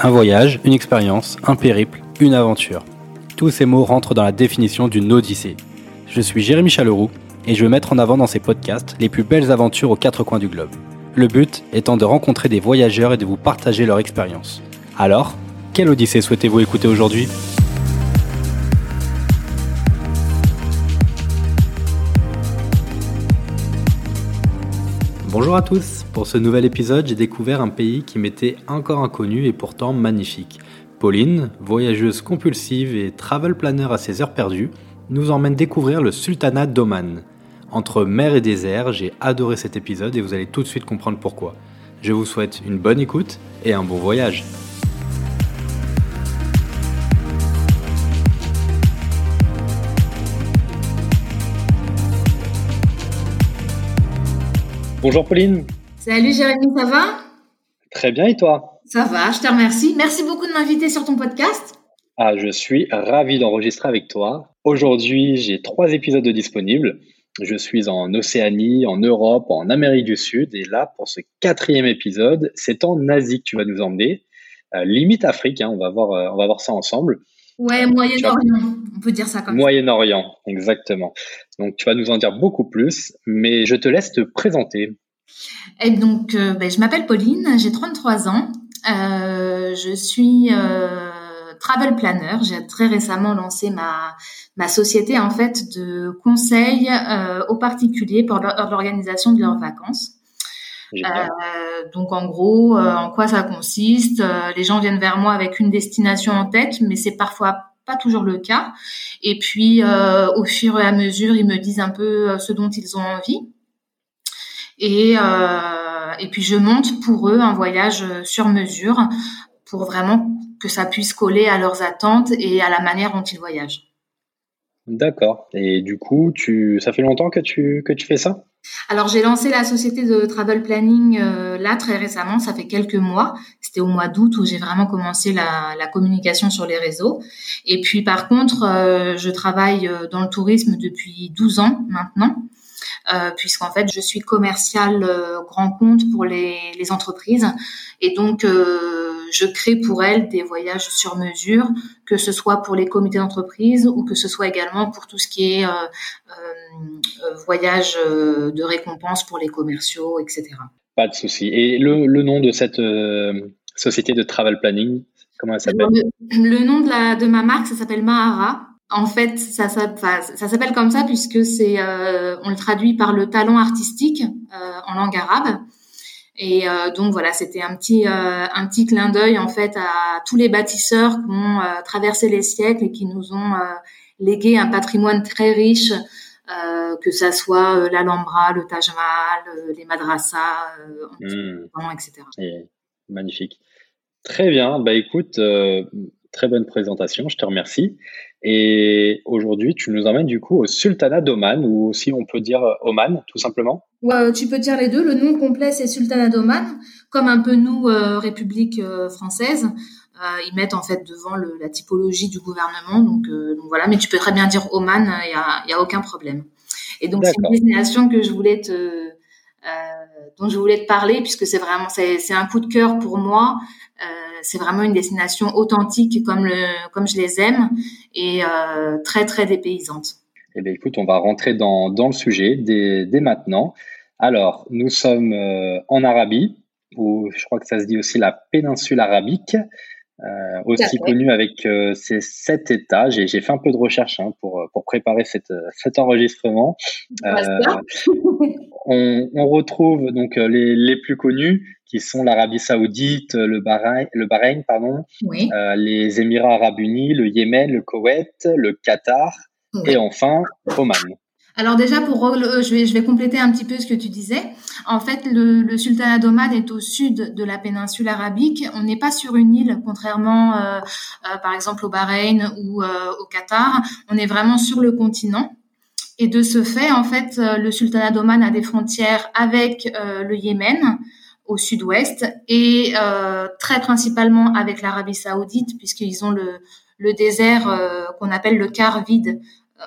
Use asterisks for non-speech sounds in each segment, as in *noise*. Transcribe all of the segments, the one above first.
Un voyage, une expérience, un périple, une aventure. Tous ces mots rentrent dans la définition d'une odyssée. Je suis Jérémy Chaleroux et je veux mettre en avant dans ces podcasts les plus belles aventures aux quatre coins du globe. Le but étant de rencontrer des voyageurs et de vous partager leur expérience. Alors, quelle odyssée souhaitez-vous écouter aujourd'hui? Bonjour à tous, pour ce nouvel épisode j'ai découvert un pays qui m'était encore inconnu et pourtant magnifique. Pauline, voyageuse compulsive et travel planner à ses heures perdues, nous emmène découvrir le sultanat d'Oman. Entre mer et désert, j'ai adoré cet épisode et vous allez tout de suite comprendre pourquoi. Je vous souhaite une bonne écoute et un bon voyage. Bonjour Pauline. Salut Jérémy, ça va? Très bien et toi? Ça va, je te remercie. Merci beaucoup de m'inviter sur ton podcast. Ah, je suis ravi d'enregistrer avec toi. Aujourd'hui, j'ai trois épisodes disponibles. Je suis en Océanie, en Europe, en Amérique du Sud. Et là, pour ce quatrième épisode, c'est en Asie que tu vas nous emmener. Euh, limite Afrique, hein, on, va voir, euh, on va voir ça ensemble. Ouais, Moyen-Orient, on peut dire ça comme Moyen-Orient, exactement. Donc tu vas nous en dire beaucoup plus, mais je te laisse te présenter. Et donc, euh, ben, je m'appelle Pauline, j'ai 33 ans. Euh, je suis euh, travel planner. J'ai très récemment lancé ma ma société en fait de conseil euh, aux particuliers pour l'organisation de leurs vacances. Euh, donc en gros, euh, en quoi ça consiste euh, Les gens viennent vers moi avec une destination en tête, mais c'est parfois pas toujours le cas. Et puis au fur et à mesure, ils me disent un peu ce dont ils ont envie. Et, et puis je monte pour eux un voyage sur mesure pour vraiment que ça puisse coller à leurs attentes et à la manière dont ils voyagent. D'accord. Et du coup, tu, ça fait longtemps que tu, que tu fais ça? Alors j'ai lancé la société de travel planning euh, là très récemment, ça fait quelques mois. C'était au mois d'août où j'ai vraiment commencé la, communication sur les réseaux. Et puis par contre, euh, je travaille euh, dans le tourisme depuis 12 ans maintenant. Puisqu'en fait je suis commercial euh, grand compte pour les, les entreprises et donc je crée pour elles des voyages sur mesure, que ce soit pour les comités d'entreprise ou que ce soit également pour tout ce qui est voyage de récompense pour les commerciaux, etc. Pas de souci. Et le, le nom de cette société de travel planning, comment elle s'appelle? Le, nom de, la, de ma marque, ça s'appelle Mahara. En fait, ça, ça, ça s'appelle comme ça puisque c'est, euh, on le traduit par le talent artistique euh, en langue arabe. Et euh, donc voilà, c'était un petit un petit clin d'œil en fait à tous les bâtisseurs qui ont traversé les siècles et qui nous ont légué un patrimoine très riche, que ça soit l'Alhambra, le Taj Mahal, les madrasas, mmh. etc. magnifique. Très bien. Bah écoute, très bonne présentation. Je te remercie. Et aujourd'hui, tu nous emmènes du coup au Sultanat d'Oman, ou aussi on peut dire euh, Oman, tout simplement. Ouais, tu peux dire les deux. Le nom complet, c'est Sultanat d'Oman, comme un peu nous, euh, République euh, française. ils mettent en fait devant le, la typologie du gouvernement. Donc, donc, voilà, mais tu peux très bien dire Oman, il n'y a, y a aucun problème. Et donc, c'est une destination que je voulais te, dont je voulais te parler, puisque c'est vraiment, c'est un coup de cœur pour moi c'est vraiment une destination authentique comme le comme je les aime et euh, très très dépaysante. Eh bien, écoute, on va rentrer dans, dans le sujet dès, dès maintenant. Alors, nous sommes euh, en Arabie, où je crois que ça se dit aussi la péninsule arabique, euh, aussi connue avec euh, ses sept États. J'ai fait un peu de recherche hein, pour, pour préparer cette, cet enregistrement. Euh, on, on, retrouve donc les, les plus connus, qui sont l'Arabie Saoudite, le Bahreïn, le Bahreïn pardon, euh, les Émirats Arabes Unis, le Yémen, le Koweït, le Qatar et enfin Oman. Alors déjà, pour je vais, je vais compléter un petit peu ce que tu disais. En fait, le, le sultanat d'Oman est au sud de la péninsule arabique. On n'est pas sur une île, contrairement, euh, euh par exemple, au Bahreïn ou euh, au Qatar. On est vraiment sur le continent. Et de ce fait, en fait, le sultanat d'Oman a des frontières avec le Yémen, au sud-ouest et très principalement avec l'Arabie saoudite puisqu'ils ont le, le désert euh, qu'on appelle le quart vide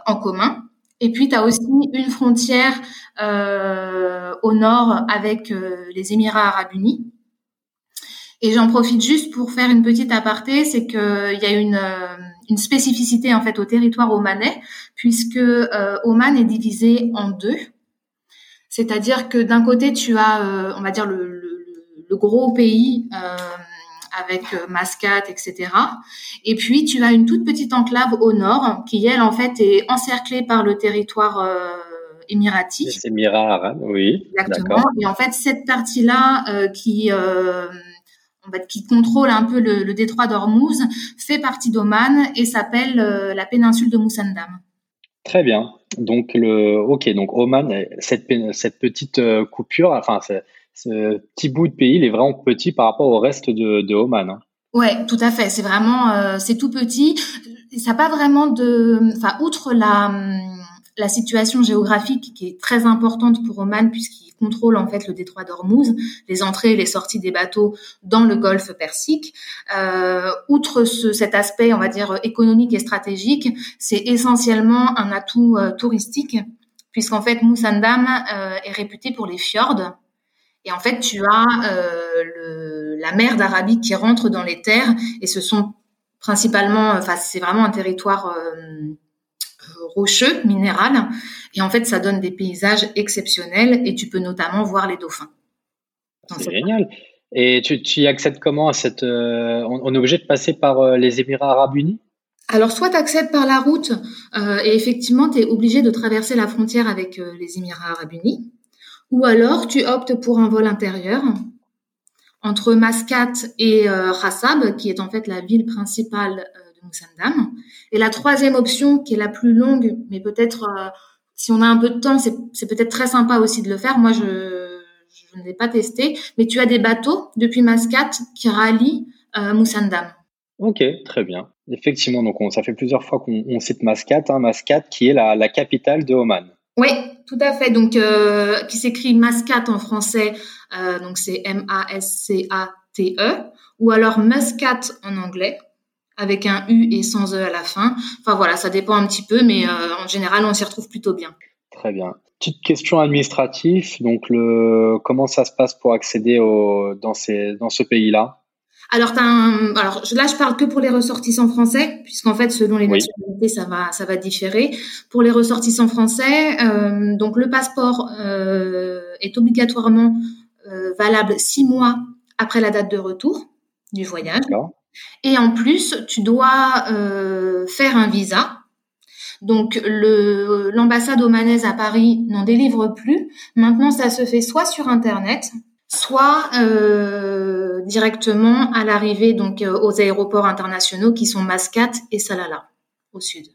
en commun. Et puis, tu as aussi une frontière euh, au nord avec les Émirats arabes unis. Et j'en profite juste pour faire une petite aparté, c'est qu'il y a une, une spécificité en fait au territoire omanais, puisque Oman est divisé en deux. C'est-à-dire que d'un côté, tu as, on va dire, le, le, le gros pays avec euh, Mascate, etc. Et puis tu as une toute petite enclave au nord qui elle en fait est encerclée par le territoire euh, émirati. C'est Émirats arabes, oui. Exactement. Et en fait cette partie-là euh, qui qui contrôle un peu le, détroit d'Ormuz, fait partie d'Oman et s'appelle la péninsule de Moussandam. Très bien. Donc le, ok, donc Oman, cette, cette petite coupure, enfin ce petit bout de pays, il est vraiment petit par rapport au reste de, Oman. Hein. Ouais, tout à fait. C'est vraiment, euh, c'est tout petit. Ça n'a pas vraiment de, enfin, outre la la situation géographique qui est très importante pour Oman puisqu'il contrôle en fait le détroit d'Ormuz, les entrées et les sorties des bateaux dans le golfe Persique. Euh, outre ce, cet aspect, on va dire économique et stratégique, c'est essentiellement un atout euh, touristique puisqu'en fait Moussandam euh, est réputé pour les fjords et en fait, tu as euh, le, la mer d'Arabie qui rentre dans les terres et ce sont principalement, enfin, c'est vraiment un territoire euh, rocheux, minéral. Et en fait, ça donne des paysages exceptionnels et tu peux notamment voir les dauphins. C'est génial. Et tu, tu, y accèdes comment à cette euh, on, est obligé de passer par les Émirats Arabes Unis? Alors, soit tu accèdes par la route euh, et effectivement, tu es obligé de traverser la frontière avec les Émirats Arabes Unis, ou alors tu optes pour un vol intérieur entre Mascate et euh, Khassab, qui est en fait la ville principale euh, de Moussandam. Et la troisième option, qui est la plus longue, mais peut-être euh, si on a un peu de temps, c'est peut-être très sympa aussi de le faire. Moi, je, je ne l'ai pas testé, mais tu as des bateaux depuis Mascate qui rallient euh, Moussandam. Ok, très bien. Effectivement, donc ça fait plusieurs fois qu'on cite Mascate, hein, Mascate qui est la, la capitale de Oman. Oui, tout à fait. Donc, euh, qui s'écrit Mascate en français, euh, donc c'est M-A-S-C-A-T-E, ou alors Muscat en anglais, avec un U et sans E à la fin. Enfin voilà, ça dépend un petit peu, mais euh, en général, on s'y retrouve plutôt bien. Très bien. Petite question administrative. Donc, le, comment ça se passe pour accéder au, dans, ces, dans ce pays-là? Alors, alors là, je parle que pour les ressortissants français, puisqu'en fait, selon les nationalités, ça va, ça va différer. Pour les ressortissants français, euh, donc le passeport euh, est obligatoirement euh, valable six mois après la date de retour du voyage. Et en plus, tu dois euh, faire un visa. Donc, l'ambassade omanaise à Paris n'en délivre plus. Maintenant, ça se fait soit sur Internet, soit euh, directement à l'arrivée donc euh, aux aéroports internationaux qui sont Mascate et Salalah au sud.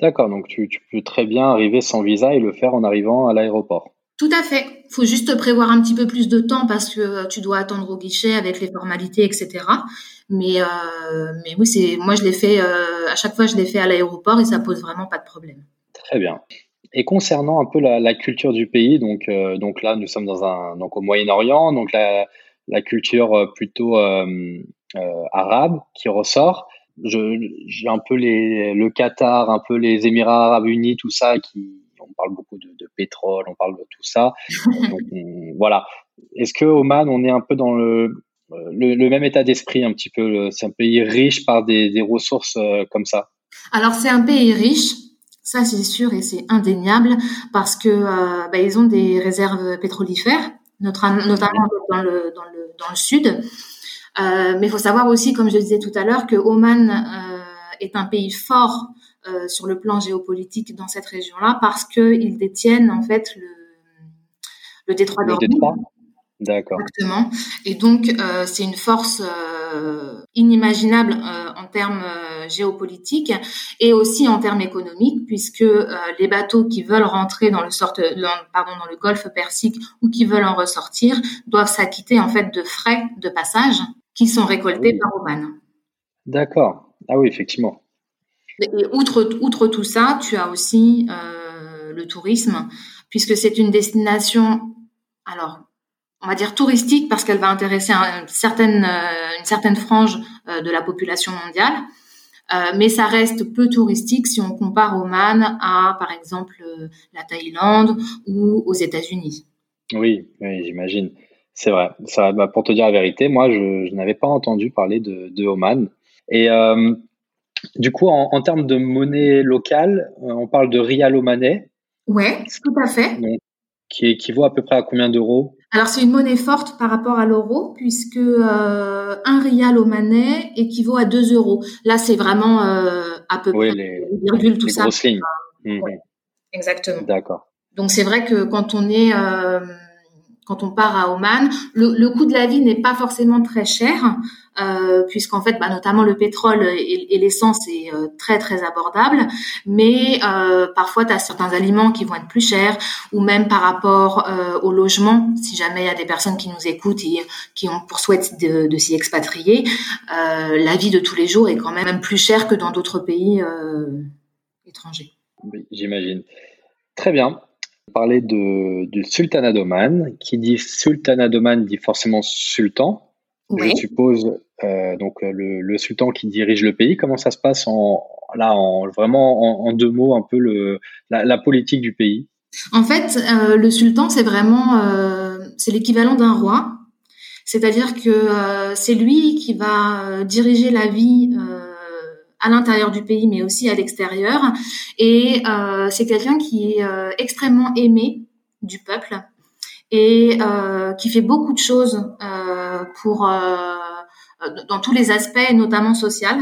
D'accord, donc tu, peux très bien arriver sans visa et le faire en arrivant à l'aéroport. Tout à fait. Faut juste prévoir un petit peu plus de temps parce que euh, tu dois attendre au guichet avec les formalités, etc. Mais mais oui, c'est moi je l'ai fait à chaque fois je l'ai fait à l'aéroport et ça pose vraiment pas de problème. Très bien. Et concernant un peu la, culture du pays, donc, euh, donc là, nous sommes dans un, donc au Moyen-Orient, donc la, la culture euh, plutôt euh, arabe qui ressort. J'ai un peu les, le Qatar, un peu les Émirats arabes unis, tout ça, qui, on parle beaucoup de, de pétrole, on parle de tout ça. *laughs* donc, voilà. Est-ce que Oman, on est un peu dans le, le, le même état d'esprit un petit peu? C'est un pays riche par des, des ressources comme ça Alors c'est un pays riche, ça, c'est sûr et c'est indéniable parce que euh, bah, ils ont des réserves pétrolifères, notamment dans le, dans le, dans le sud. Euh, mais il faut savoir aussi, comme je le disais tout à l'heure, que Oman euh, est un pays fort sur le plan géopolitique dans cette région-là parce qu'ils détiennent en fait le, le détroit d'Ormuz. D'accord. Exactement. Et donc, c'est une force inimaginable euh, en termes géopolitiques et aussi en termes économiques, puisque les bateaux qui veulent rentrer dans le sorte, pardon, dans le Golfe Persique ou qui veulent en ressortir doivent s'acquitter en fait de frais de passage qui sont récoltés par Oman. D'accord. Ah oui, effectivement. Et outre, outre tout ça, tu as aussi le tourisme, puisque c'est une destination alors on va dire touristique parce qu'elle va intéresser une certaine, euh, une certaine frange euh, de la population mondiale. Euh, mais ça reste peu touristique si on compare Oman à, par exemple, la Thaïlande ou aux États-Unis. Oui, oui j'imagine. C'est vrai. Ça, bah, pour te dire la vérité, moi, je, n'avais pas entendu parler de, de Oman. Et euh, du coup, en, termes de monnaie locale, on parle de rial omanais. Ouais, tout à fait. qui équivaut à peu près à combien d'euros? Alors, c'est une monnaie forte par rapport à l'euro, puisque euh, un rial omanais équivaut à 2 euros. Là, c'est vraiment à peu près les, virgules, tout les ça. Grosses lignes. Mmh. exactement. D'accord. Donc, c'est vrai que quand on est quand on part à Oman. Le, coût de la vie n'est pas forcément très cher, euh, puisqu'en fait, bah, notamment le pétrole et, l'essence est euh, très très abordable. Mais euh, parfois, tu as certains aliments qui vont être plus chers, ou même par rapport au logement, si jamais il y a des personnes qui nous écoutent et qui ont pour souhait de, de s'y expatrier, la vie de tous les jours est quand même plus chère que dans d'autres pays étrangers. Oui, j'imagine. Très bien parler de, du sultanat d'Oman. Qui dit sultanat d'Oman dit forcément sultan. Je suppose euh, donc le, le, sultan qui dirige le pays. Comment ça se passe en là en vraiment en, deux mots un peu le la, politique du pays? En fait, euh, le sultan c'est vraiment euh, c'est l'équivalent d'un roi. C'est-à-dire que c'est lui qui va diriger la vie à l'intérieur du pays, mais aussi à l'extérieur. Et euh, c'est quelqu'un qui est euh, extrêmement aimé du peuple et euh, qui fait beaucoup de choses pour dans tous les aspects, notamment social.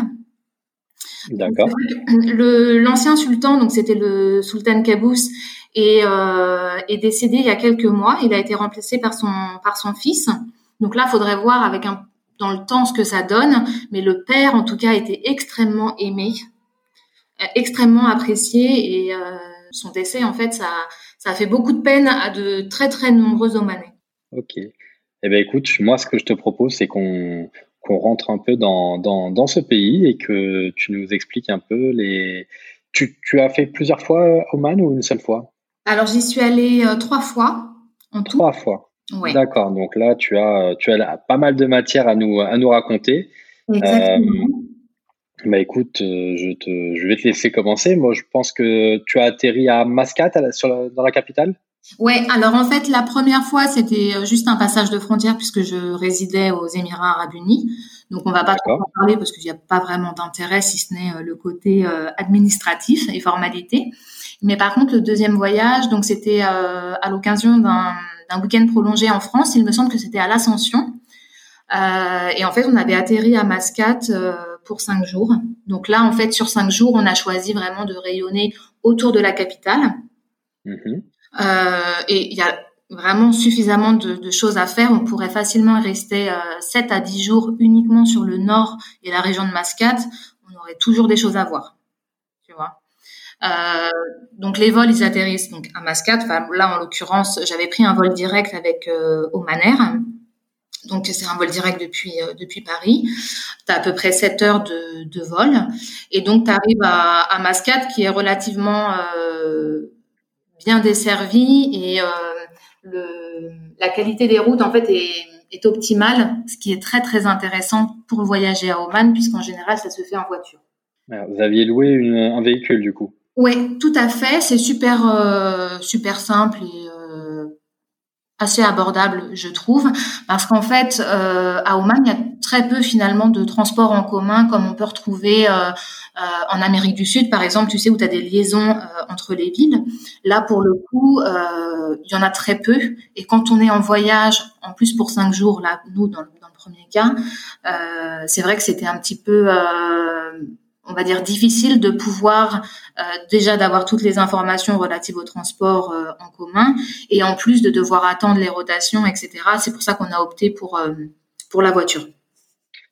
D'accord. L'ancien sultan, donc c'était le sultan Qaboos, est, est décédé il y a quelques mois. Il a été remplacé par son par son fils. Donc là, il faudrait voir avec un dans le temps ce que ça donne, mais le père en tout cas était extrêmement aimé, euh, extrêmement apprécié et euh, son décès en fait ça ça a fait beaucoup de peine à de très très nombreux Omanais. Ok. Eh bien écoute, moi ce que je te propose c'est qu'on qu'on rentre un peu dans, dans, dans, ce pays et que tu nous expliques un peu les. Tu, tu as fait plusieurs fois Oman ou une seule fois? Alors j'y suis allée euh, trois fois en tout. Trois fois. D'accord. Donc là, tu as, tu as pas mal de matière à nous, à nous raconter. Exactement. Euh, bah écoute, euh, je, te, je vais te laisser commencer. Moi, je pense que tu as atterri à Mascate, sur dans la capitale? Ouais. Alors en fait, la première fois, c'était euh, juste un passage de frontière puisque je résidais aux Émirats Arabes Unis. Donc on va pas trop en parler parce qu'il n'y a pas vraiment d'intérêt si ce n'est le côté administratif et formalité. Mais par contre, le deuxième voyage, donc c'était à l'occasion d'un un week-end prolongé en France. Il me semble que c'était à l'Ascension. Euh, et en fait, on avait atterri à Mascate euh, pour cinq jours. Donc là, en fait, sur cinq jours, on a choisi vraiment de rayonner autour de la capitale. Mm-hmm. Euh, et il y a vraiment suffisamment de, choses à faire. On pourrait facilement rester 7 à 10 jours uniquement sur le nord et la région de Mascate. On aurait toujours des choses à voir. Euh, donc les vols, ils atterrissent donc à Mascate. Là, en l'occurrence, j'avais pris un vol direct avec euh, Oman Donc c'est un vol direct depuis euh, depuis Paris. Tu as à peu près 7 heures de, vol. Et donc tu arrives à, à, Mascate qui est relativement euh, bien desservie et la qualité des routes en fait est, optimale, ce qui est très très intéressant pour voyager à Oman puisqu'en général ça se fait en voiture. Vous aviez loué un véhicule du coup oui, tout à fait. C'est super, euh, super simple et euh, assez abordable, je trouve, parce qu'en fait, euh, à Oman, il y a très peu finalement de transports en commun comme on peut retrouver en Amérique du Sud, par exemple, tu sais, où tu as des liaisons entre les villes. Là, pour le coup, il y en a très peu. Et quand on est en voyage, en plus pour cinq jours, là, nous, dans, dans le premier cas, c'est vrai que c'était un petit peu on va dire difficile de pouvoir euh, déjà d'avoir toutes les informations relatives au transport euh, en commun et en plus de devoir attendre les rotations, etc. C'est pour ça qu'on a opté pour euh, pour la voiture.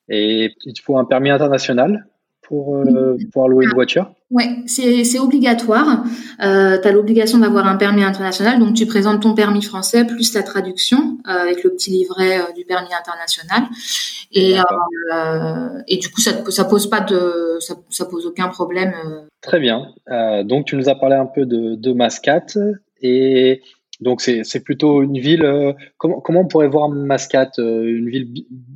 Et il faut un permis international pour pouvoir louer une voiture? Oui, c'est obligatoire. Tu as l'obligation d'avoir un permis international, donc tu présentes ton permis français plus la traduction avec le petit livret du permis international. Et, et du coup, ça, ça pose pas de, ça, ça pose aucun problème. Très bien. donc tu nous as parlé un peu de, de Mascate et donc c'est plutôt une ville. comment, comment on pourrait voir Mascate Une ville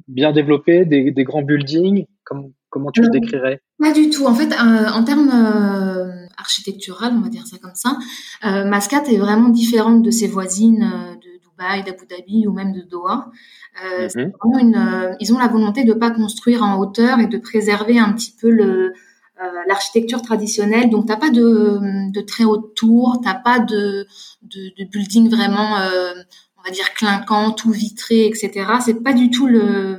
bien développée, des, des grands buildings? Comme, Comment tu le décrirais? Pas du tout. En fait, euh, en termes euh, architectural, on va dire ça comme ça, euh, Mascate est vraiment différente de ses voisines Dubaï, d'Abu Dhabi ou même de Doha. Mhm. une, ils ont la volonté de pas construire en hauteur et de préserver un petit peu le l'architecture traditionnelle. Donc t'as pas de, de très haute tour, t'as pas de, de, de building vraiment on va dire clinquant, tout vitré, etc. C'est pas du tout le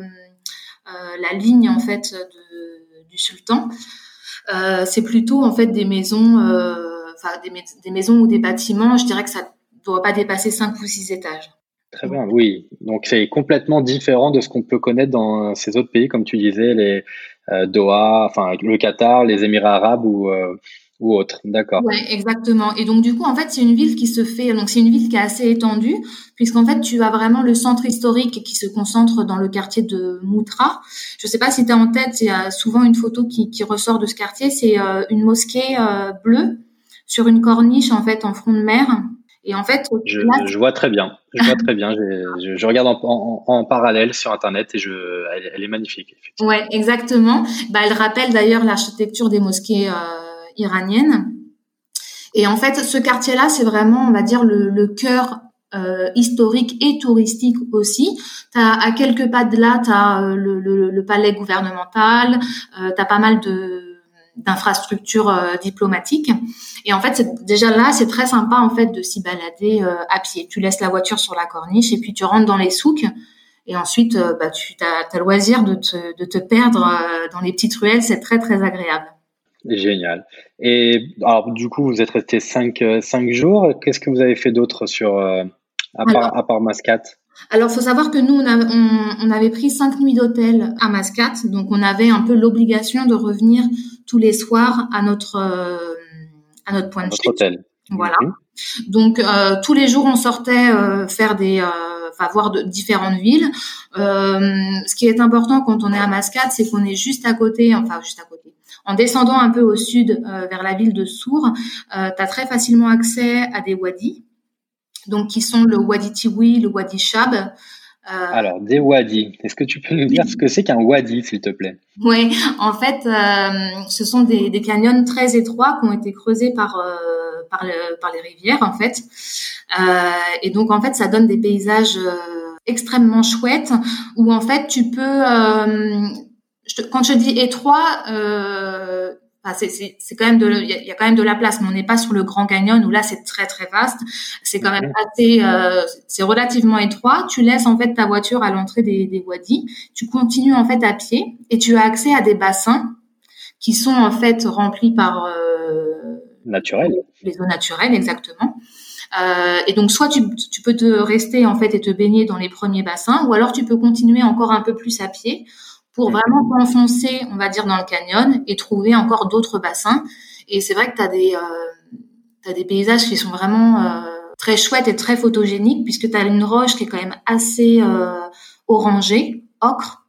la ligne en fait de, du sultan. Euh, c'est plutôt en fait des maisons, euh, enfin des, des, maisons ou des bâtiments. Je dirais que ça ne doit pas dépasser 5 ou 6 étages. Très bien, oui. Donc c'est complètement différent de ce qu'on peut connaître dans ces autres pays, comme tu disais, les euh, Doha, enfin le Qatar, les Émirats arabes ou euh, ou autre. D'accord. Ouais, exactement. Et donc du coup, en fait, c'est une ville qui se fait. Donc c'est une ville qui est assez étendue, puisqu'en fait, tu as vraiment le centre historique qui se concentre dans le quartier de Moutra. Je sais pas si tu as en tête, il y a souvent une photo qui, qui ressort de ce quartier. C'est euh, une mosquée bleue sur une corniche en fait en front de mer. Et en fait, je, je vois très bien. Je vois *laughs* très bien. Je, je, regarde en, en, en, parallèle sur internet et je, elle, elle est magnifique. Ouais, exactement. Bah, elle rappelle d'ailleurs l'architecture des mosquées. Euh, iranienne. Et en fait, ce quartier-là, c'est vraiment, on va dire, le, le cœur euh, historique et touristique aussi. As, à quelques pas de là, tu as euh, le, le, le, palais gouvernemental, tu as pas mal de d'infrastructures euh, diplomatiques. Et en fait, déjà là, c'est très sympa en fait de s'y balader euh, à pied. Tu laisses la voiture sur la corniche et puis tu rentres dans les souks. Et ensuite, bah, tu as, as, loisir de te, de te perdre dans les petites ruelles. C'est très, très agréable. Génial. Et alors, du coup, vous êtes resté cinq, euh, cinq jours. Qu'est-ce que vous avez fait d'autre sur euh, à, part, à part Mascat alors, faut savoir que nous, on, on, avait pris cinq nuits d'hôtel à Mascat, donc on avait un peu l'obligation de revenir tous les soirs à notre euh, à notre point de notre hôtel. Voilà. Mhm. Donc tous les jours, on sortait faire des enfin voir de différentes villes. ce qui est important quand on est à Mascat, c'est qu'on est juste à côté, enfin juste à côté en descendant un peu au sud euh, vers la ville de Sour, euh, tu as très facilement accès à des wadis, donc qui sont le wadi Tiwi, le wadi Shab. Euh, Alors, des wadis, est-ce que tu peux nous dire ce que c'est qu'un wadi, s'il te plaît? Oui, en fait, ce sont des, des, canyons très étroits qui ont été creusés par, par, par, les rivières, en fait. et donc, en fait, ça donne des paysages extrêmement chouettes où, en fait, tu peux quand je dis étroit, c'est quand même de, il y, a quand même de la place, mais on n'est pas sur le Grand Canyon où là c'est très très vaste. C'est quand même assez, euh, c'est relativement étroit. Tu laisses en fait ta voiture à l'entrée des, des wadis. Tu continues en fait à pied et tu as accès à des bassins qui sont en fait remplis par euh, naturel. Les eaux naturelles, exactement. Euh, et donc, soit tu, tu, peux te rester en fait et te baigner dans les premiers bassins, ou alors tu peux continuer encore un peu plus à pied pour vraiment t'enfoncer, on va dire, dans le canyon et trouver encore d'autres bassins. Et c'est vrai que tu as des, euh, des paysages qui sont vraiment euh, très chouettes et très photogéniques puisque tu as une roche qui est quand même assez euh, orangée, ocre,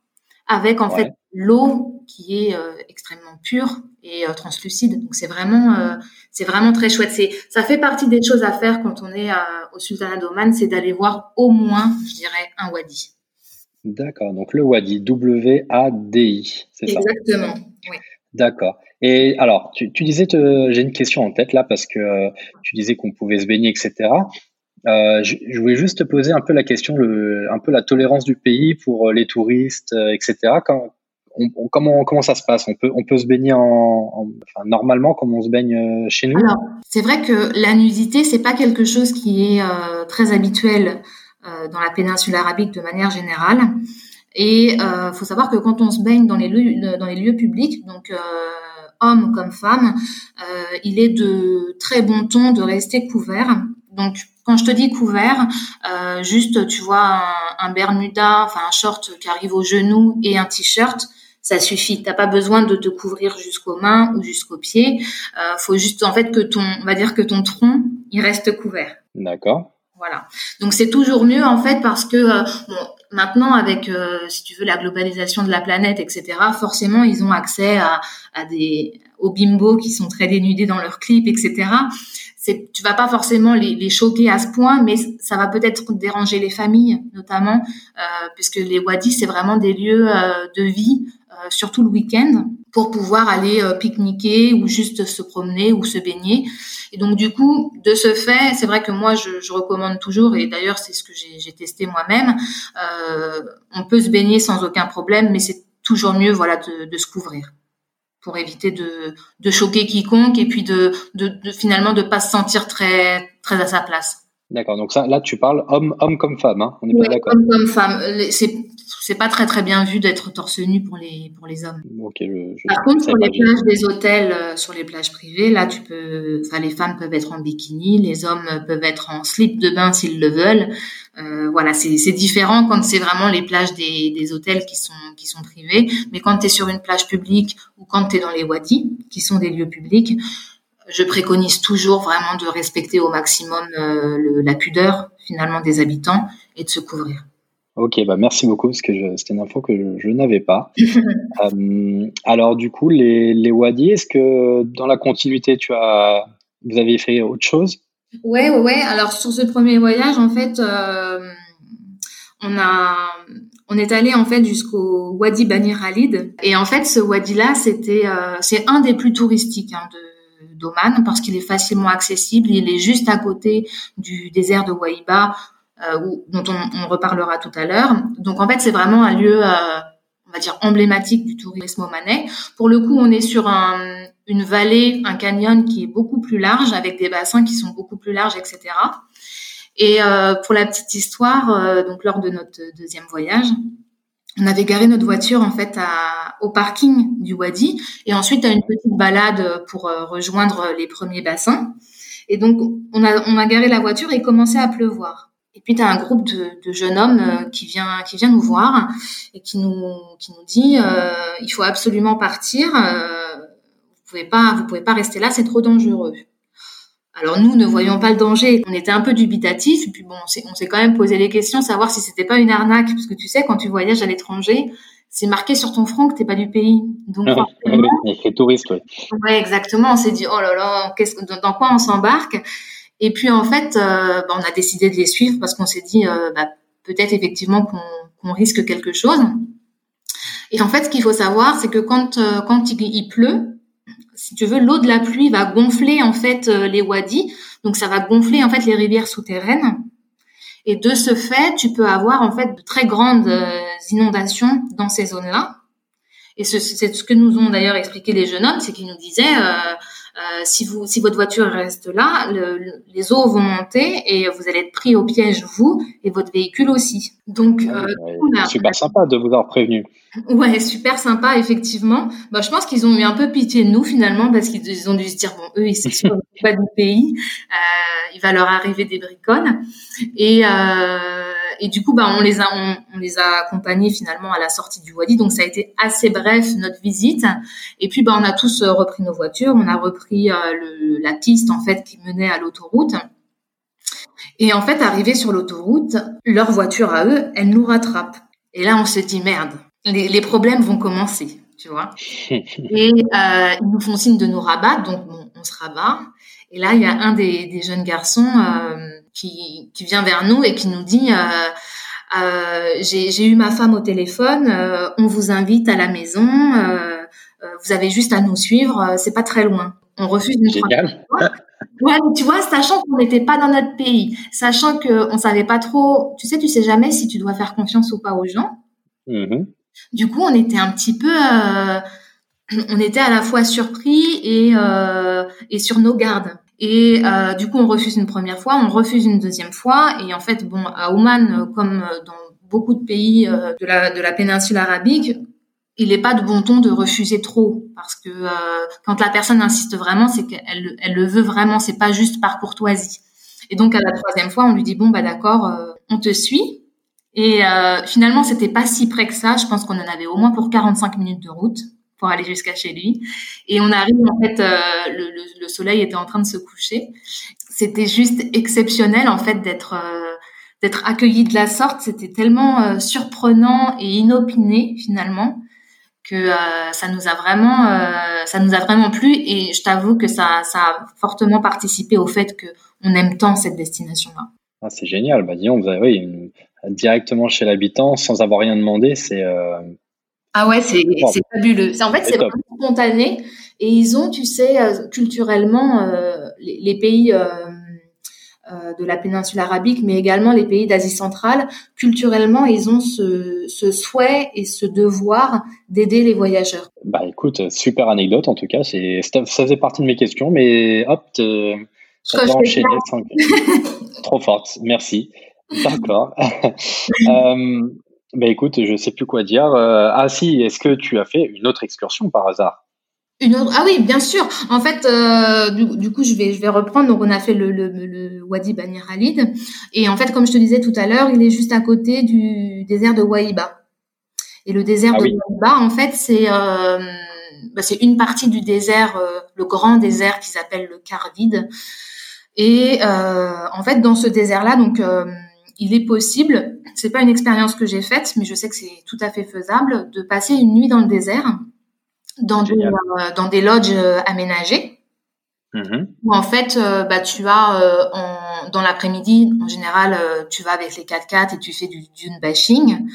avec en fait l'eau qui est euh, extrêmement pure et euh, translucide. Donc c'est vraiment, c'est vraiment très chouette. C'est, ça fait partie des choses à faire quand on est au Sultanat d'Oman, c'est d'aller voir au moins, je dirais, un wadi. D'accord, donc le Wadi, W-A-D-I, c'est ça? Exactement, oui. D'accord. Et alors, tu, disais, j'ai une question en tête là, parce que euh, tu disais qu'on pouvait se baigner, etc. Euh, je, voulais juste te poser un peu la question, le, un peu la tolérance du pays pour euh, les touristes, etc. Quand, comment, comment ça se passe? On peut, on peut se baigner en, enfin, normalement comme on se baigne chez nous? Alors, c'est vrai que la nudité, c'est pas quelque chose qui est très habituel dans la péninsule arabique de manière générale. Et euh, faut savoir que quand on se baigne dans les lieux, dans les lieux publics, donc euh, hommes comme femmes, euh, il est de très bon ton de rester couvert. Donc quand je te dis couvert, euh, juste tu vois un, un, bermuda, enfin un short qui arrive au genou et un t-shirt, ça suffit. T'as pas besoin de te couvrir jusqu'aux mains ou jusqu'aux pieds. Euh, faut juste en fait que ton, on va dire que ton tronc, il reste couvert. D'accord. Voilà. Donc c'est toujours mieux en fait parce que euh, bon, maintenant avec euh, si tu veux la globalisation de la planète etc. Forcément ils ont accès à, à des aux bimbos qui sont très dénudés dans leurs clips etc. C'est tu vas pas forcément les, les, choquer à ce point mais ça va peut-être déranger les familles notamment euh, puisque les wadis c'est vraiment des lieux euh, de vie surtout le week-end pour pouvoir aller pique-niquer ou juste se promener ou se baigner. Et donc du coup, de ce fait, c'est vrai que moi je, je recommande toujours, et d'ailleurs c'est ce que j'ai testé moi-même, euh, on peut se baigner sans aucun problème, mais c'est toujours mieux voilà de, de, se couvrir pour éviter de, de choquer quiconque et puis de, de, finalement de pas se sentir très très à sa place. D'accord. Donc ça, là, tu parles homme, homme comme femme. Hein On est oui, d'accord. Homme comme femme. C'est c'est pas très très bien vu d'être torse nu pour les pour les hommes. Par contre, sur les plages des hôtels, euh, sur les plages privées, là, tu peux, enfin, les femmes peuvent être en bikini, les hommes peuvent être en slip de bain s'ils le veulent. Euh, voilà, c'est différent quand c'est vraiment les plages des, des hôtels qui sont qui sont privés, mais quand tu es sur une plage publique ou quand tu es dans les wadis, qui sont des lieux publics, je préconise toujours vraiment de respecter au maximum euh, le, la pudeur finalement des habitants et de se couvrir. Ok, bah merci beaucoup parce que c'était une info que je, n'avais pas. *laughs* euh, alors du coup, les, les wadis, est-ce que dans la continuité, tu as, vous avez fait autre chose? Ouais, ouais, ouais. Alors sur ce premier voyage, en fait, euh, on a, on est allé en fait jusqu'au Wadi Bani Khalid et en fait, ce wadi-là, c'était, euh, c'est un des plus touristiques hein, de d'Oman parce qu'il est facilement accessible. Il est juste à côté du désert de Waïba euh, dont on, on, reparlera tout à l'heure. Donc en fait, c'est vraiment un lieu, euh, on va dire, emblématique du tourisme omanais. Pour le coup, on est sur un, une vallée, un canyon qui est beaucoup plus large, avec des bassins qui sont beaucoup plus larges, etc. Et euh, pour la petite histoire, euh, donc lors de notre deuxième voyage, on avait garé notre voiture en fait à, au parking du Wadi et ensuite à une petite balade pour euh, rejoindre les premiers bassins. Et donc on a, on a garé la voiture et commençait à pleuvoir. Et puis tu as un groupe de, de, jeunes hommes euh, qui vient qui vient nous voir et qui nous qui nous dit euh, il faut absolument partir. Euh, vous pouvez pas vous pouvez pas rester là, c'est trop dangereux. Alors nous ne voyons pas le danger, on était un peu dubitatifs et puis bon on s'est quand même posé les questions savoir si c'était pas une arnaque parce que tu sais quand tu voyages à l'étranger c'est marqué sur ton front que t'es pas du pays. Donc, ah oui, touriste, oui. Ouais, exactement. On s'est dit, oh là là, dans quoi on s'embarque? Et puis en fait, euh, bah, on a décidé de les suivre parce qu'on s'est dit euh, bah, peut-être effectivement qu'on risque quelque chose. Et en fait, ce qu'il faut savoir, c'est que quand euh, quand il, pleut, si tu veux, l'eau de la pluie va gonfler en fait les wadis, donc ça va gonfler en fait les rivières souterraines. Et de ce fait, tu peux avoir en fait de très grandes inondations dans ces zones-là. Et c'est ce que nous ont d'ailleurs expliqué les jeunes hommes, c'est qu'ils nous disaient euh, si vous, si votre voiture reste là, le, les eaux vont monter et vous allez être pris au piège vous et votre véhicule aussi. Donc, euh, super sympa de vous avoir prévenu. Ouais, super sympa effectivement. Bah, je pense qu'ils ont eu un peu pitié de nous finalement parce qu'ils ont dû se dire bon, eux ils sont *laughs* pas du pays, euh, il va leur arriver des bricones et euh, et du coup, bah, on les a, on, les a accompagnés finalement à la sortie du Wadi. Donc, ça a été assez bref notre visite. Et puis, bah, on a tous euh, repris nos voitures. On a repris euh, le, la piste en fait qui menait à l'autoroute. Et en fait, arrivé sur l'autoroute, leur voiture à eux, elle nous rattrape. Et là, on se dit merde, les, les problèmes vont commencer, tu vois. *laughs* Et euh, ils nous font signe de nous rabattre, donc bon, on se rabat. Et là, il y a un des, des jeunes garçons euh, qui, qui vient vers nous et qui nous dit euh, euh, j'ai eu ma femme au téléphone, euh, on vous invite à la maison, euh, vous avez juste à nous suivre, c'est pas très loin. On refuse une Génial. Ouais, tu vois, sachant qu'on n'était pas dans notre pays, sachant que on savait pas trop, tu sais, tu sais jamais si tu dois faire confiance ou pas aux gens. Mm-hmm. Du coup, on était un petit peu, *clears throat* on était à la fois surpris et, et sur nos gardes. Et euh, du coup, on refuse une première fois, on refuse une deuxième fois. Et en fait, bon, à Oman, comme dans beaucoup de pays euh, de, la, de la péninsule arabique, il n'est pas de bon ton de refuser trop parce que euh, quand la personne insiste vraiment, c'est qu'elle elle le veut vraiment, c'est pas juste par courtoisie. Et donc à la troisième fois, on lui dit bon bah d'accord, euh, on te suit. Et euh, finalement, c'était pas si près que ça. Je pense qu'on en avait au moins pour 45 minutes de route pour aller jusqu'à chez lui. Et on arrive, en fait, euh, le, le, soleil était en train de se coucher. C'était juste exceptionnel, en fait, d'être euh, d'être accueilli de la sorte. C'était tellement euh, surprenant et inopiné, finalement, que ça nous a vraiment ça nous a vraiment plu. Et je t'avoue que ça, ça a fortement participé au fait que on aime tant cette destination-là. Ah, c'est génial. Bah, disons, vous avez, oui, directement chez l'habitant, sans avoir rien demandé, c'est Ah ouais, c'est fabuleux. En fait, c'est vraiment spontané. Et ils ont, tu sais, culturellement, les, pays euh, de la péninsule arabique, mais également les pays d'Asie centrale, culturellement, ils ont ce, souhait et ce devoir d'aider les voyageurs. Bah écoute, super anecdote en tout cas, c'est ça faisait partie de mes questions, mais hop, ça peut enchaîner. *laughs* Trop forte, merci. D'accord. *laughs* euh, bah écoute, je sais plus quoi dire. Euh, ah si, est-ce que tu as fait une autre excursion par hasard? Une autre... Ah oui, bien sûr. En fait, euh, du, coup, je vais, je vais reprendre. Donc, on a fait le, le, le Wadi Bani Khalid. Et en fait, comme je te disais tout à l'heure, il est juste à côté du désert de Waïba. Et le désert ah de Waïba, en fait, c'est euh, bah, c'est une partie du désert, euh, le grand désert qui s'appelle le Carvide. Et euh, en fait, dans ce désert-là, donc euh, il est possible, c'est pas une expérience que j'ai faite, mais je sais que c'est tout à fait faisable, de passer une nuit dans le désert dans des, euh, dans des lodges euh, aménagés. Mm-hmm. Où en fait, euh, bah, tu as en, dans l'après-midi, en général, tu vas avec les 4x4 et tu fais du dune bashing.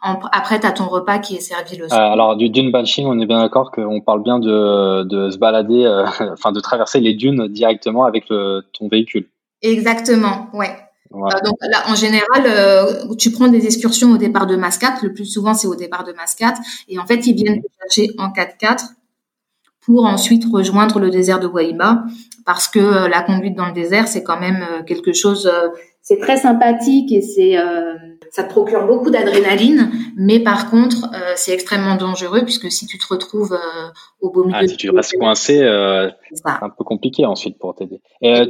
après, tu as ton repas qui est servi le soir. alors, du dune bashing, on est bien d'accord qu'on parle bien de, de se balader, *laughs* enfin de traverser les dunes directement avec le, ton véhicule. Exactement, ouais. Euh, donc là, en général, euh, tu prends des excursions au départ de Mascate. Le plus souvent, c'est au départ de Mascate. Et en fait, ils viennent te chercher en 4x4 pour ensuite rejoindre le désert de Guaïba. Parce que euh, la conduite dans le désert, c'est quand même quelque chose, c'est très sympathique et c'est ça te procure beaucoup d'adrénaline, mais par contre, euh, c'est extrêmement dangereux puisque si tu te retrouves euh, au beau milieu, ah, si tu restes coincé, euh, c'est un peu compliqué ensuite pour t'aider.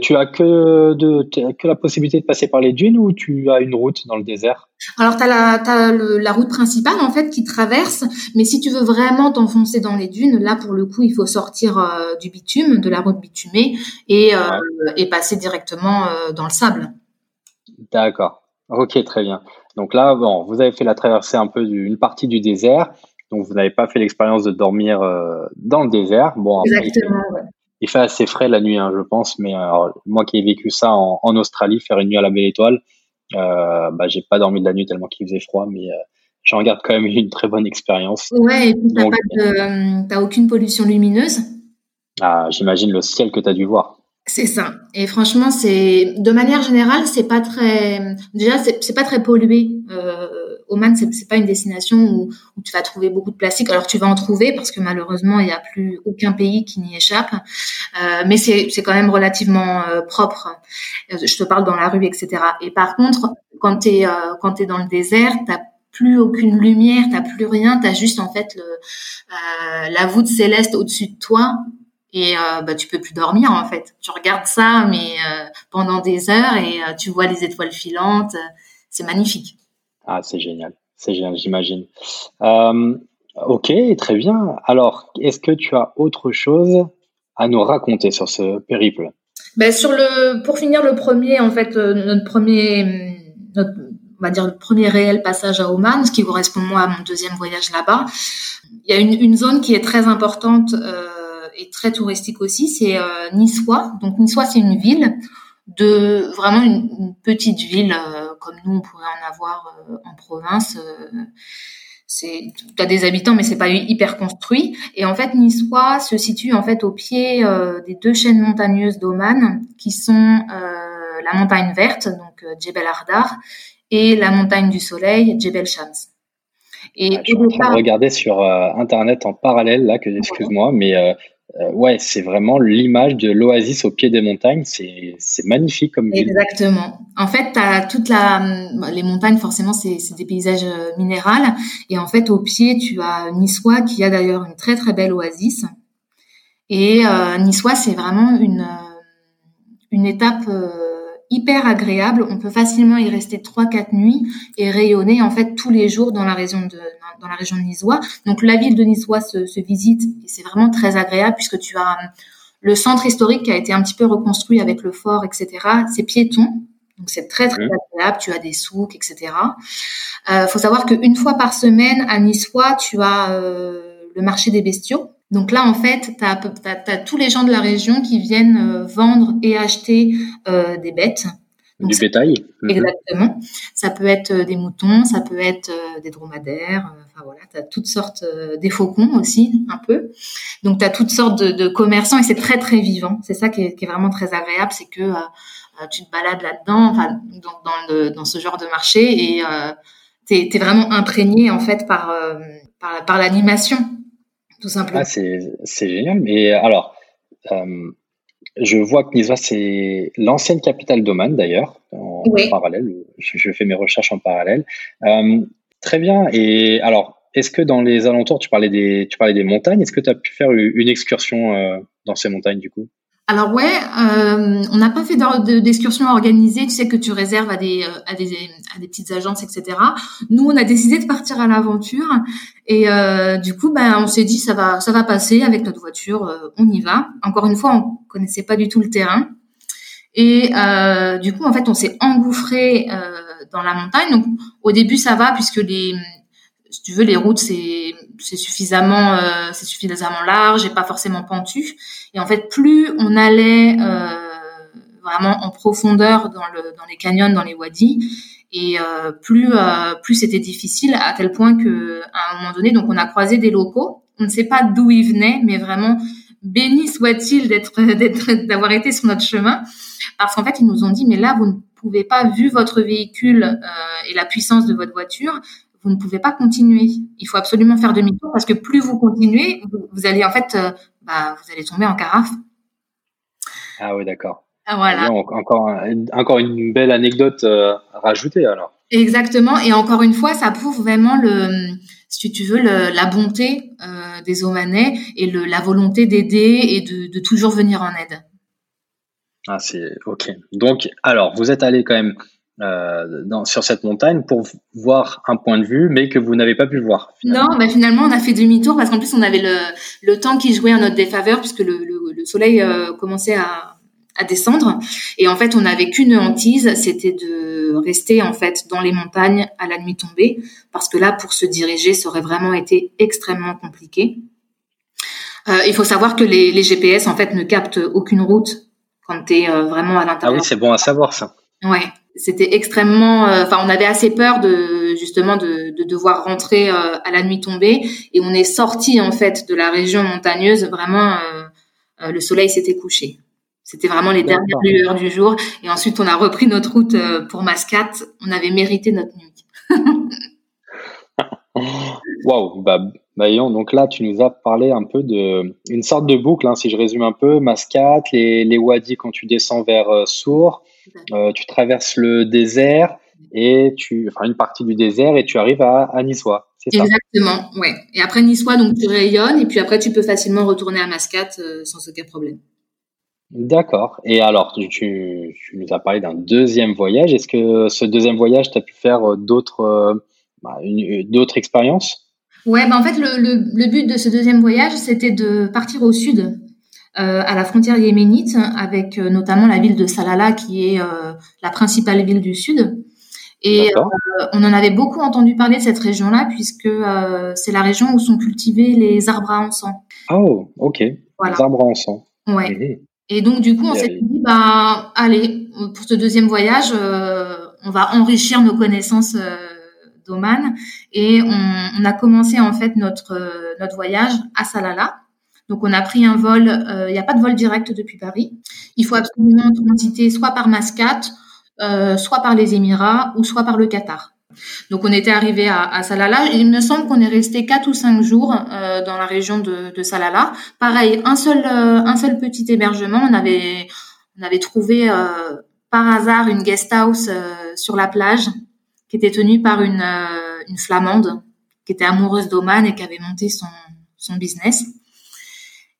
tu as que de que la possibilité de passer par les dunes ou tu as une route dans le désert? Alors tu as la as la route principale en fait qui traverse, mais si tu veux vraiment t'enfoncer dans les dunes, là pour le coup, il faut sortir du bitume, de la route bitumée et et passer directement dans le sable. D'accord. Ok, très bien. Donc là, bon, vous avez fait la traversée un peu d'une partie du désert, donc vous n'avez pas fait l'expérience de dormir euh, dans le désert. Bon, Exactement, il, fait, assez frais la nuit, hein, je pense, mais moi qui ai vécu ça en, Australie, faire une nuit à la Belle Étoile, euh, bah, j'ai pas dormi de la nuit tellement qu'il faisait froid, mais euh, j'en garde quand même *laughs* une très bonne expérience. Ouais, et puis t'as, pas aucune pollution lumineuse? Ah, j'imagine le ciel que tu as dû voir. C'est ça. Et franchement, c'est de manière générale, c'est pas très. Déjà, c'est pas très pollué. Euh, Oman, c'est pas une destination où, tu vas trouver beaucoup de plastique. Alors, tu vas en trouver parce que malheureusement, il n'y a plus aucun pays qui n'y échappe. Euh, mais c'est quand même relativement euh, propre. Euh, je te parle dans la rue, etc. Et par contre, quand t'es euh, quand t'es dans le désert, t'as plus aucune lumière, t'as plus rien, t'as juste en fait le, euh, la voûte céleste au-dessus de toi et euh, bah, tu peux plus dormir en fait. Tu regardes ça, mais euh, pendant des heures et euh, tu vois les étoiles filantes. c'est magnifique. Ah, c'est génial. C'est génial, j'imagine. Euh, ok, très bien. Alors, est-ce que tu as autre chose à nous raconter sur ce périple? Ben, sur le, pour finir le premier, en fait, notre premier, notre, on va dire le premier réel passage à Oman, ce qui correspond moi à mon deuxième voyage là-bas. Il y a une, une zone qui est très importante. Euh, est très touristique aussi, c'est euh, Niçois. Donc Niçois, c'est une ville de vraiment une, petite ville euh, comme nous on pourrait en avoir euh, en province. c'est tu as des habitants mais c'est pas hyper construit et en fait Niçois se situe en fait au pied des deux chaînes montagneuses d'Oman qui sont la montagne verte donc Djebel Ardar et la montagne du soleil Djebel Shams. Et je suis en train de regarder sur internet en parallèle là que excuse-moi mais euh, ouais, c'est vraiment l'image de l'oasis au pied des montagnes. C'est, c'est magnifique comme ville. Exactement. En fait, as toute la, les montagnes, forcément, c'est, c'est des paysages euh, minérales. Et en fait, au pied, tu as Niçois, qui a d'ailleurs une très très belle oasis. Et euh, Niçois, c'est vraiment une, euh, une étape hyper agréable. On peut facilement y rester trois, quatre nuits et rayonner en fait tous les jours dans la région de dans la région de Niçois. Donc la ville de Niçois se, se visite et c'est vraiment très agréable puisque tu as le centre historique qui a été un petit peu reconstruit avec le fort, etc. C'est piéton. Donc c'est très très agréable, tu as des souks, etc. Euh, faut savoir qu'une fois par semaine à Niçois, tu as euh, le marché des bestiaux. Donc là, en fait, tu as, tous les gens de la région qui viennent euh, vendre et acheter euh, des bêtes. du bétail. Mhm. Exactement. Ça peut être des moutons, ça peut être des dromadaires. Enfin voilà, tu as toutes sortes, des faucons aussi un peu. Donc tu as toutes sortes de, commerçants et c'est très très vivant. C'est ça qui est, vraiment très agréable, c'est que tu te balades là-dedans, enfin dans, dans, ce genre de marché et tu es, vraiment imprégné en fait par, par, par l'animation tout simplement. Ah, c'est génial. Mais alors, euh, je vois que Nizwa, c'est l'ancienne capitale d'Oman d'ailleurs, en parallèle. Je, fais mes recherches en parallèle. Euh, très bien. Et alors, est-ce que dans les alentours, tu parlais des, tu parlais des montagnes, est-ce que tu as pu faire une excursion euh, dans ces montagnes du coup? Alors ouais, euh, on n'a pas fait d'excursion organisée. Tu sais que tu réserves à des, euh, à des à des petites agences, etc. Nous, on a décidé de partir à l'aventure et euh, du coup, ben, on s'est dit ça va ça va passer avec notre voiture, on y va. Encore une fois, on connaissait pas du tout le terrain et du coup, en fait, on s'est engouffré dans la montagne. Donc au début, ça va puisque les si tu veux, les routes c'est suffisamment euh, suffisamment large et pas forcément pentu. Et en fait, plus on allait euh, vraiment en profondeur dans le dans les canyons, dans les wadis, et euh, plus plus c'était difficile à tel point que à un moment donné, donc on a croisé des locaux. On ne sait pas d'où ils venaient, mais vraiment béni soit-il *laughs* d'avoir été sur notre chemin, parce qu'en fait ils nous ont dit mais là vous ne pouvez pas vu votre véhicule et la puissance de votre voiture, vous ne pouvez pas continuer. Il faut absolument faire demi-tour parce que plus vous continuez, vous, allez en fait, euh, bah, vous allez tomber en carafe. Ah oui, d'accord. Ah, voilà. encore, encore une belle anecdote euh, à rajouter alors. Exactement. Et encore une fois, ça prouve vraiment le, si tu veux, le, la bonté euh, des Omanais et le, la volonté d'aider et de, de toujours venir en aide. Ah, c'est ok. Donc, alors, vous êtes allé quand même euh, dans, sur cette montagne pour voir un point de vue, mais que vous n'avez pas pu voir. Finalement. Non, bah finalement on a fait demi-tour parce qu'en plus on avait le, le temps qui jouait en notre défaveur puisque le, le, le soleil euh, commençait à, à descendre et en fait on n'avait qu'une hantise, c'était de rester en fait dans les montagnes à la nuit tombée parce que là pour se diriger ça aurait vraiment été extrêmement compliqué. Euh, il faut savoir que les, les, GPS en fait ne captent aucune route quand tu es vraiment à l'intérieur. Ah oui, c'est bon à savoir ça. Ouais, c'était extrêmement. Euh, enfin, on avait assez peur de justement de, de devoir rentrer euh, à la nuit tombée, et on est sorti en fait de la région montagneuse. Vraiment, euh, le soleil s'était couché. C'était vraiment les dernières lueurs du jour, et ensuite on a repris notre route pour Mascate. On avait mérité notre nuit. *laughs* Waouh, bah, bah donc là tu nous as parlé un peu de une sorte de boucle, hein, si je résume un peu, Mascate, les, les wadis quand tu descends vers Sour, euh, tu traverses le désert et tu, enfin une partie du désert et tu arrives à, à Niçois. Exactement, ouais. Et après Niçois, donc tu rayonnes et puis après tu peux facilement retourner à Mascate euh, sans aucun problème. D'accord. Et alors, tu, tu, nous as parlé d'un deuxième voyage. Est-ce que ce deuxième voyage, tu as pu faire euh, d'autres bah, d'autres expériences? Ouais, bah en fait, le, le, le, but de ce deuxième voyage, c'était de partir au sud, à la frontière yéménite, avec euh, notamment la ville de Salala, qui est euh, la principale ville du sud. Et on en avait beaucoup entendu parler de cette région-là, puisque c'est la région où sont cultivés les arbres à encens. Oh, ok. Les arbres à encens. Ouais. Et donc du coup, on s'est dit, bah, allez, pour ce deuxième voyage, on va enrichir nos connaissances d'Oman, et on, on, a commencé en fait notre notre voyage à Salala. Donc on a pris un vol, euh, il n'y a pas de vol direct depuis Paris. Il faut absolument transiter soit par Mascate, euh, soit par les Émirats ou soit par le Qatar. Donc on était arrivé à, à, Salala. Il me semble qu'on est resté quatre ou cinq jours euh, dans la région de, de, Salala. Pareil, un seul un seul petit hébergement. On avait on avait trouvé par hasard une guest house sur la plage qui était tenue par une une flamande qui était amoureuse d'Oman et qui avait monté son son business.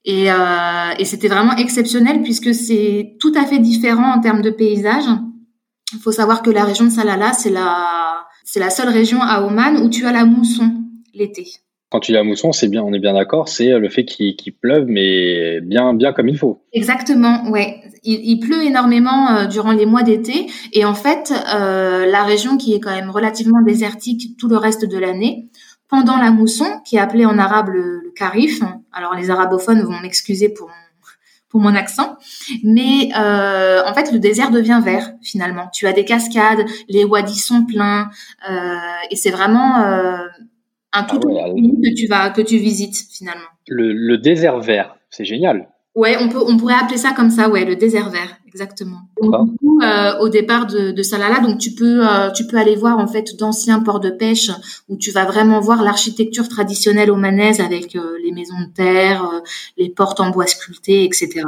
Et, euh, et c'était vraiment exceptionnel puisque c'est tout à fait différent en termes de paysage. Il faut savoir que la région de Salala, c'est la, c'est la seule région à Oman où tu as la mousson l'été. Quand tu dis la mousson, c'est bien, on est bien d'accord, c'est le fait qu'il, pleuve, mais bien, bien comme il faut. Exactement, ouais. Il, il pleut énormément euh, durant les mois d'été, et en fait, euh, la région qui est quand même relativement désertique tout le reste de l'année, pendant la mousson, qui est appelée en arabe le, le carif. Alors les arabophones vont m'excuser pour pour mon accent. Mais euh, en fait, le désert devient vert finalement. Tu as des cascades, les wadis sont pleins, euh, et c'est vraiment euh, un tout ah que tu vas que tu visites finalement. Le, désert vert, c'est génial. Ouais, on peut on pourrait appeler ça comme ça, ouais, le désert vert, exactement. Donc, du coup, au départ de, de Salala, donc tu peux tu peux aller voir en fait d'anciens ports de pêche où tu vas vraiment voir l'architecture traditionnelle omanaise avec les maisons de terre, les portes en bois sculptés, etc.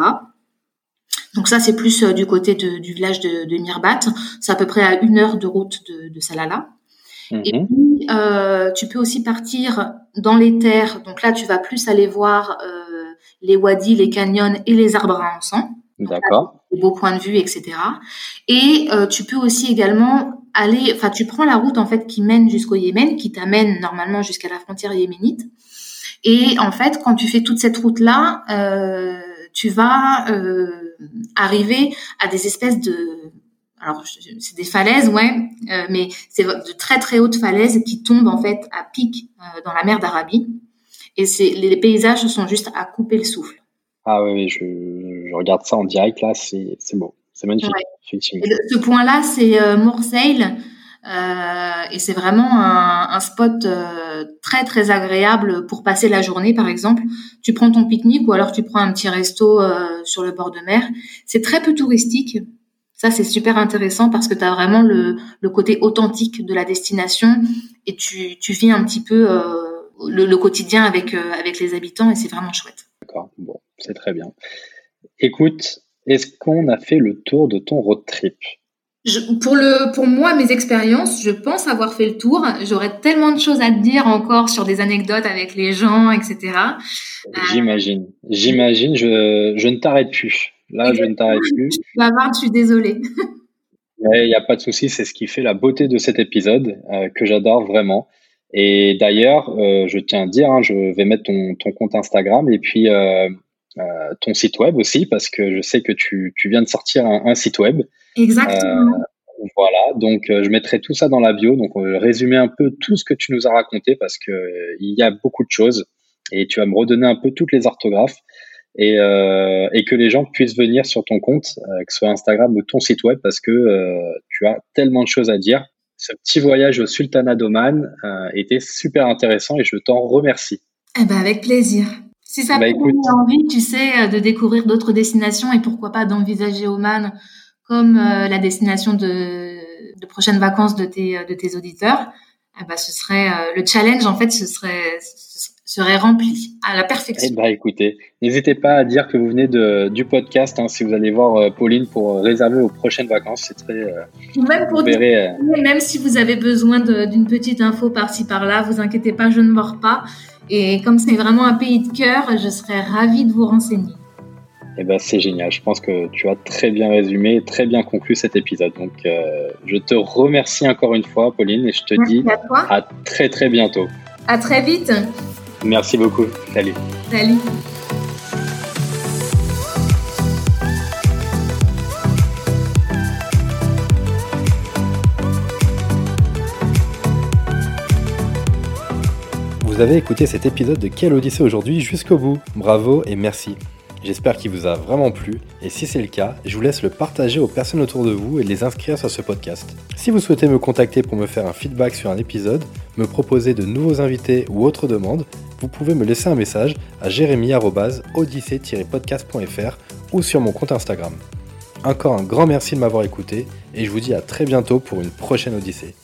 Donc ça, c'est plus euh, du côté du village de, de Mirbat. C'est à peu près à une heure de route de, de Salala. Et mhm. puis, euh, tu peux aussi partir dans les terres. Donc là, tu vas plus aller voir euh, les wadis, les canyons et les arbres à encens. D'accord. Des beaux points de vue, etc. Et euh, tu peux aussi également aller, enfin, tu prends la route en fait qui mène jusqu'au Yémen, qui t'amène normalement jusqu'à la frontière yéménite. Et en fait, quand tu fais toute cette route-là, euh, tu vas euh, arriver à des espèces de alors c'est des falaises, ouais, mais c'est de très très hautes falaises qui tombent en fait à pic dans la mer d'Arabie. Et c'est les paysages sont juste à couper le souffle. Ah oui, je, je regarde ça en direct là, c'est beau, c'est magnifique. ce point-là, c'est euh, Morseille, euh, et c'est vraiment un, un spot euh, très très agréable pour passer la journée, par exemple. Tu prends ton pique-nique ou alors tu prends un petit resto euh, sur le bord de mer. C'est très peu touristique. Ça, c'est super intéressant parce que tu as vraiment le, le, côté authentique de la destination et tu, tu vis un petit peu le, le, quotidien avec, avec les habitants et c'est vraiment chouette. D'accord, bon, c'est très bien. Écoute, est-ce qu'on a fait le tour de ton road trip? Pour le, pour moi, mes expériences, je pense avoir fait le tour. J'aurais tellement de choses à te dire encore sur des anecdotes avec les gens, etc. Euh, j'imagine, j'imagine. Je, je ne t'arrête plus. Là, je ne t'arrête plus. Tu vas voir, je suis désolée. Il n'y a pas de souci. C'est ce qui fait la beauté de cet épisode euh, que j'adore vraiment. Et d'ailleurs, euh, je tiens à dire, hein, je vais mettre ton, ton compte Instagram et puis euh, ton site web aussi, parce que je sais que tu, tu viens de sortir un, un site web. Exactement. Euh, voilà, donc euh, je mettrai tout ça dans la bio. Donc, résumer un peu tout ce que tu nous as raconté parce que il y a beaucoup de choses et tu vas me redonner un peu toutes les orthographes et, euh, et que les gens puissent venir sur ton compte, que ce soit Instagram ou ton site web, parce que tu as tellement de choses à dire. Ce petit voyage au Sultanat d'Oman était super intéressant et je t'en remercie. Eh ben avec plaisir. Si ça bah, te donne envie, tu sais, euh, de découvrir d'autres destinations et pourquoi pas d'envisager Oman comme euh, la destination de, de, prochaines vacances de tes, de tes auditeurs, eh ben, ce serait euh, le challenge en fait, ce serait serait rempli à la perfection. Eh ben, écoutez, n'hésitez pas à dire que vous venez de, du podcast hein, si vous allez voir Pauline pour réserver vos prochaines vacances. C'est très. même pour même si vous avez besoin d'une petite info par-ci par-là, vous inquiétez pas, je ne mords pas. Et comme c'est vraiment un pays de cœur, je serais ravie de vous renseigner. Eh ben, c'est génial. Je pense que tu as très bien résumé, très bien conclu cet épisode. Donc, euh, je te remercie encore une fois, Pauline, et je te dis à, à très très bientôt. À très vite. Merci beaucoup. Salut. Salut. vous avez écouté cet épisode de Quelle Odyssée aujourd'hui jusqu'au bout. Bravo et merci. J'espère qu'il vous a vraiment plu et si c'est le cas, je vous laisse le partager aux personnes autour de vous et les inscrire sur ce podcast. Si vous souhaitez me contacter pour me faire un feedback sur un épisode, me proposer de nouveaux invités ou autres demandes, vous pouvez me laisser un message à jérémy-odyssée-podcast.fr ou sur mon compte Instagram. Encore un grand merci de m'avoir écouté et je vous dis à très bientôt pour une prochaine Odyssée.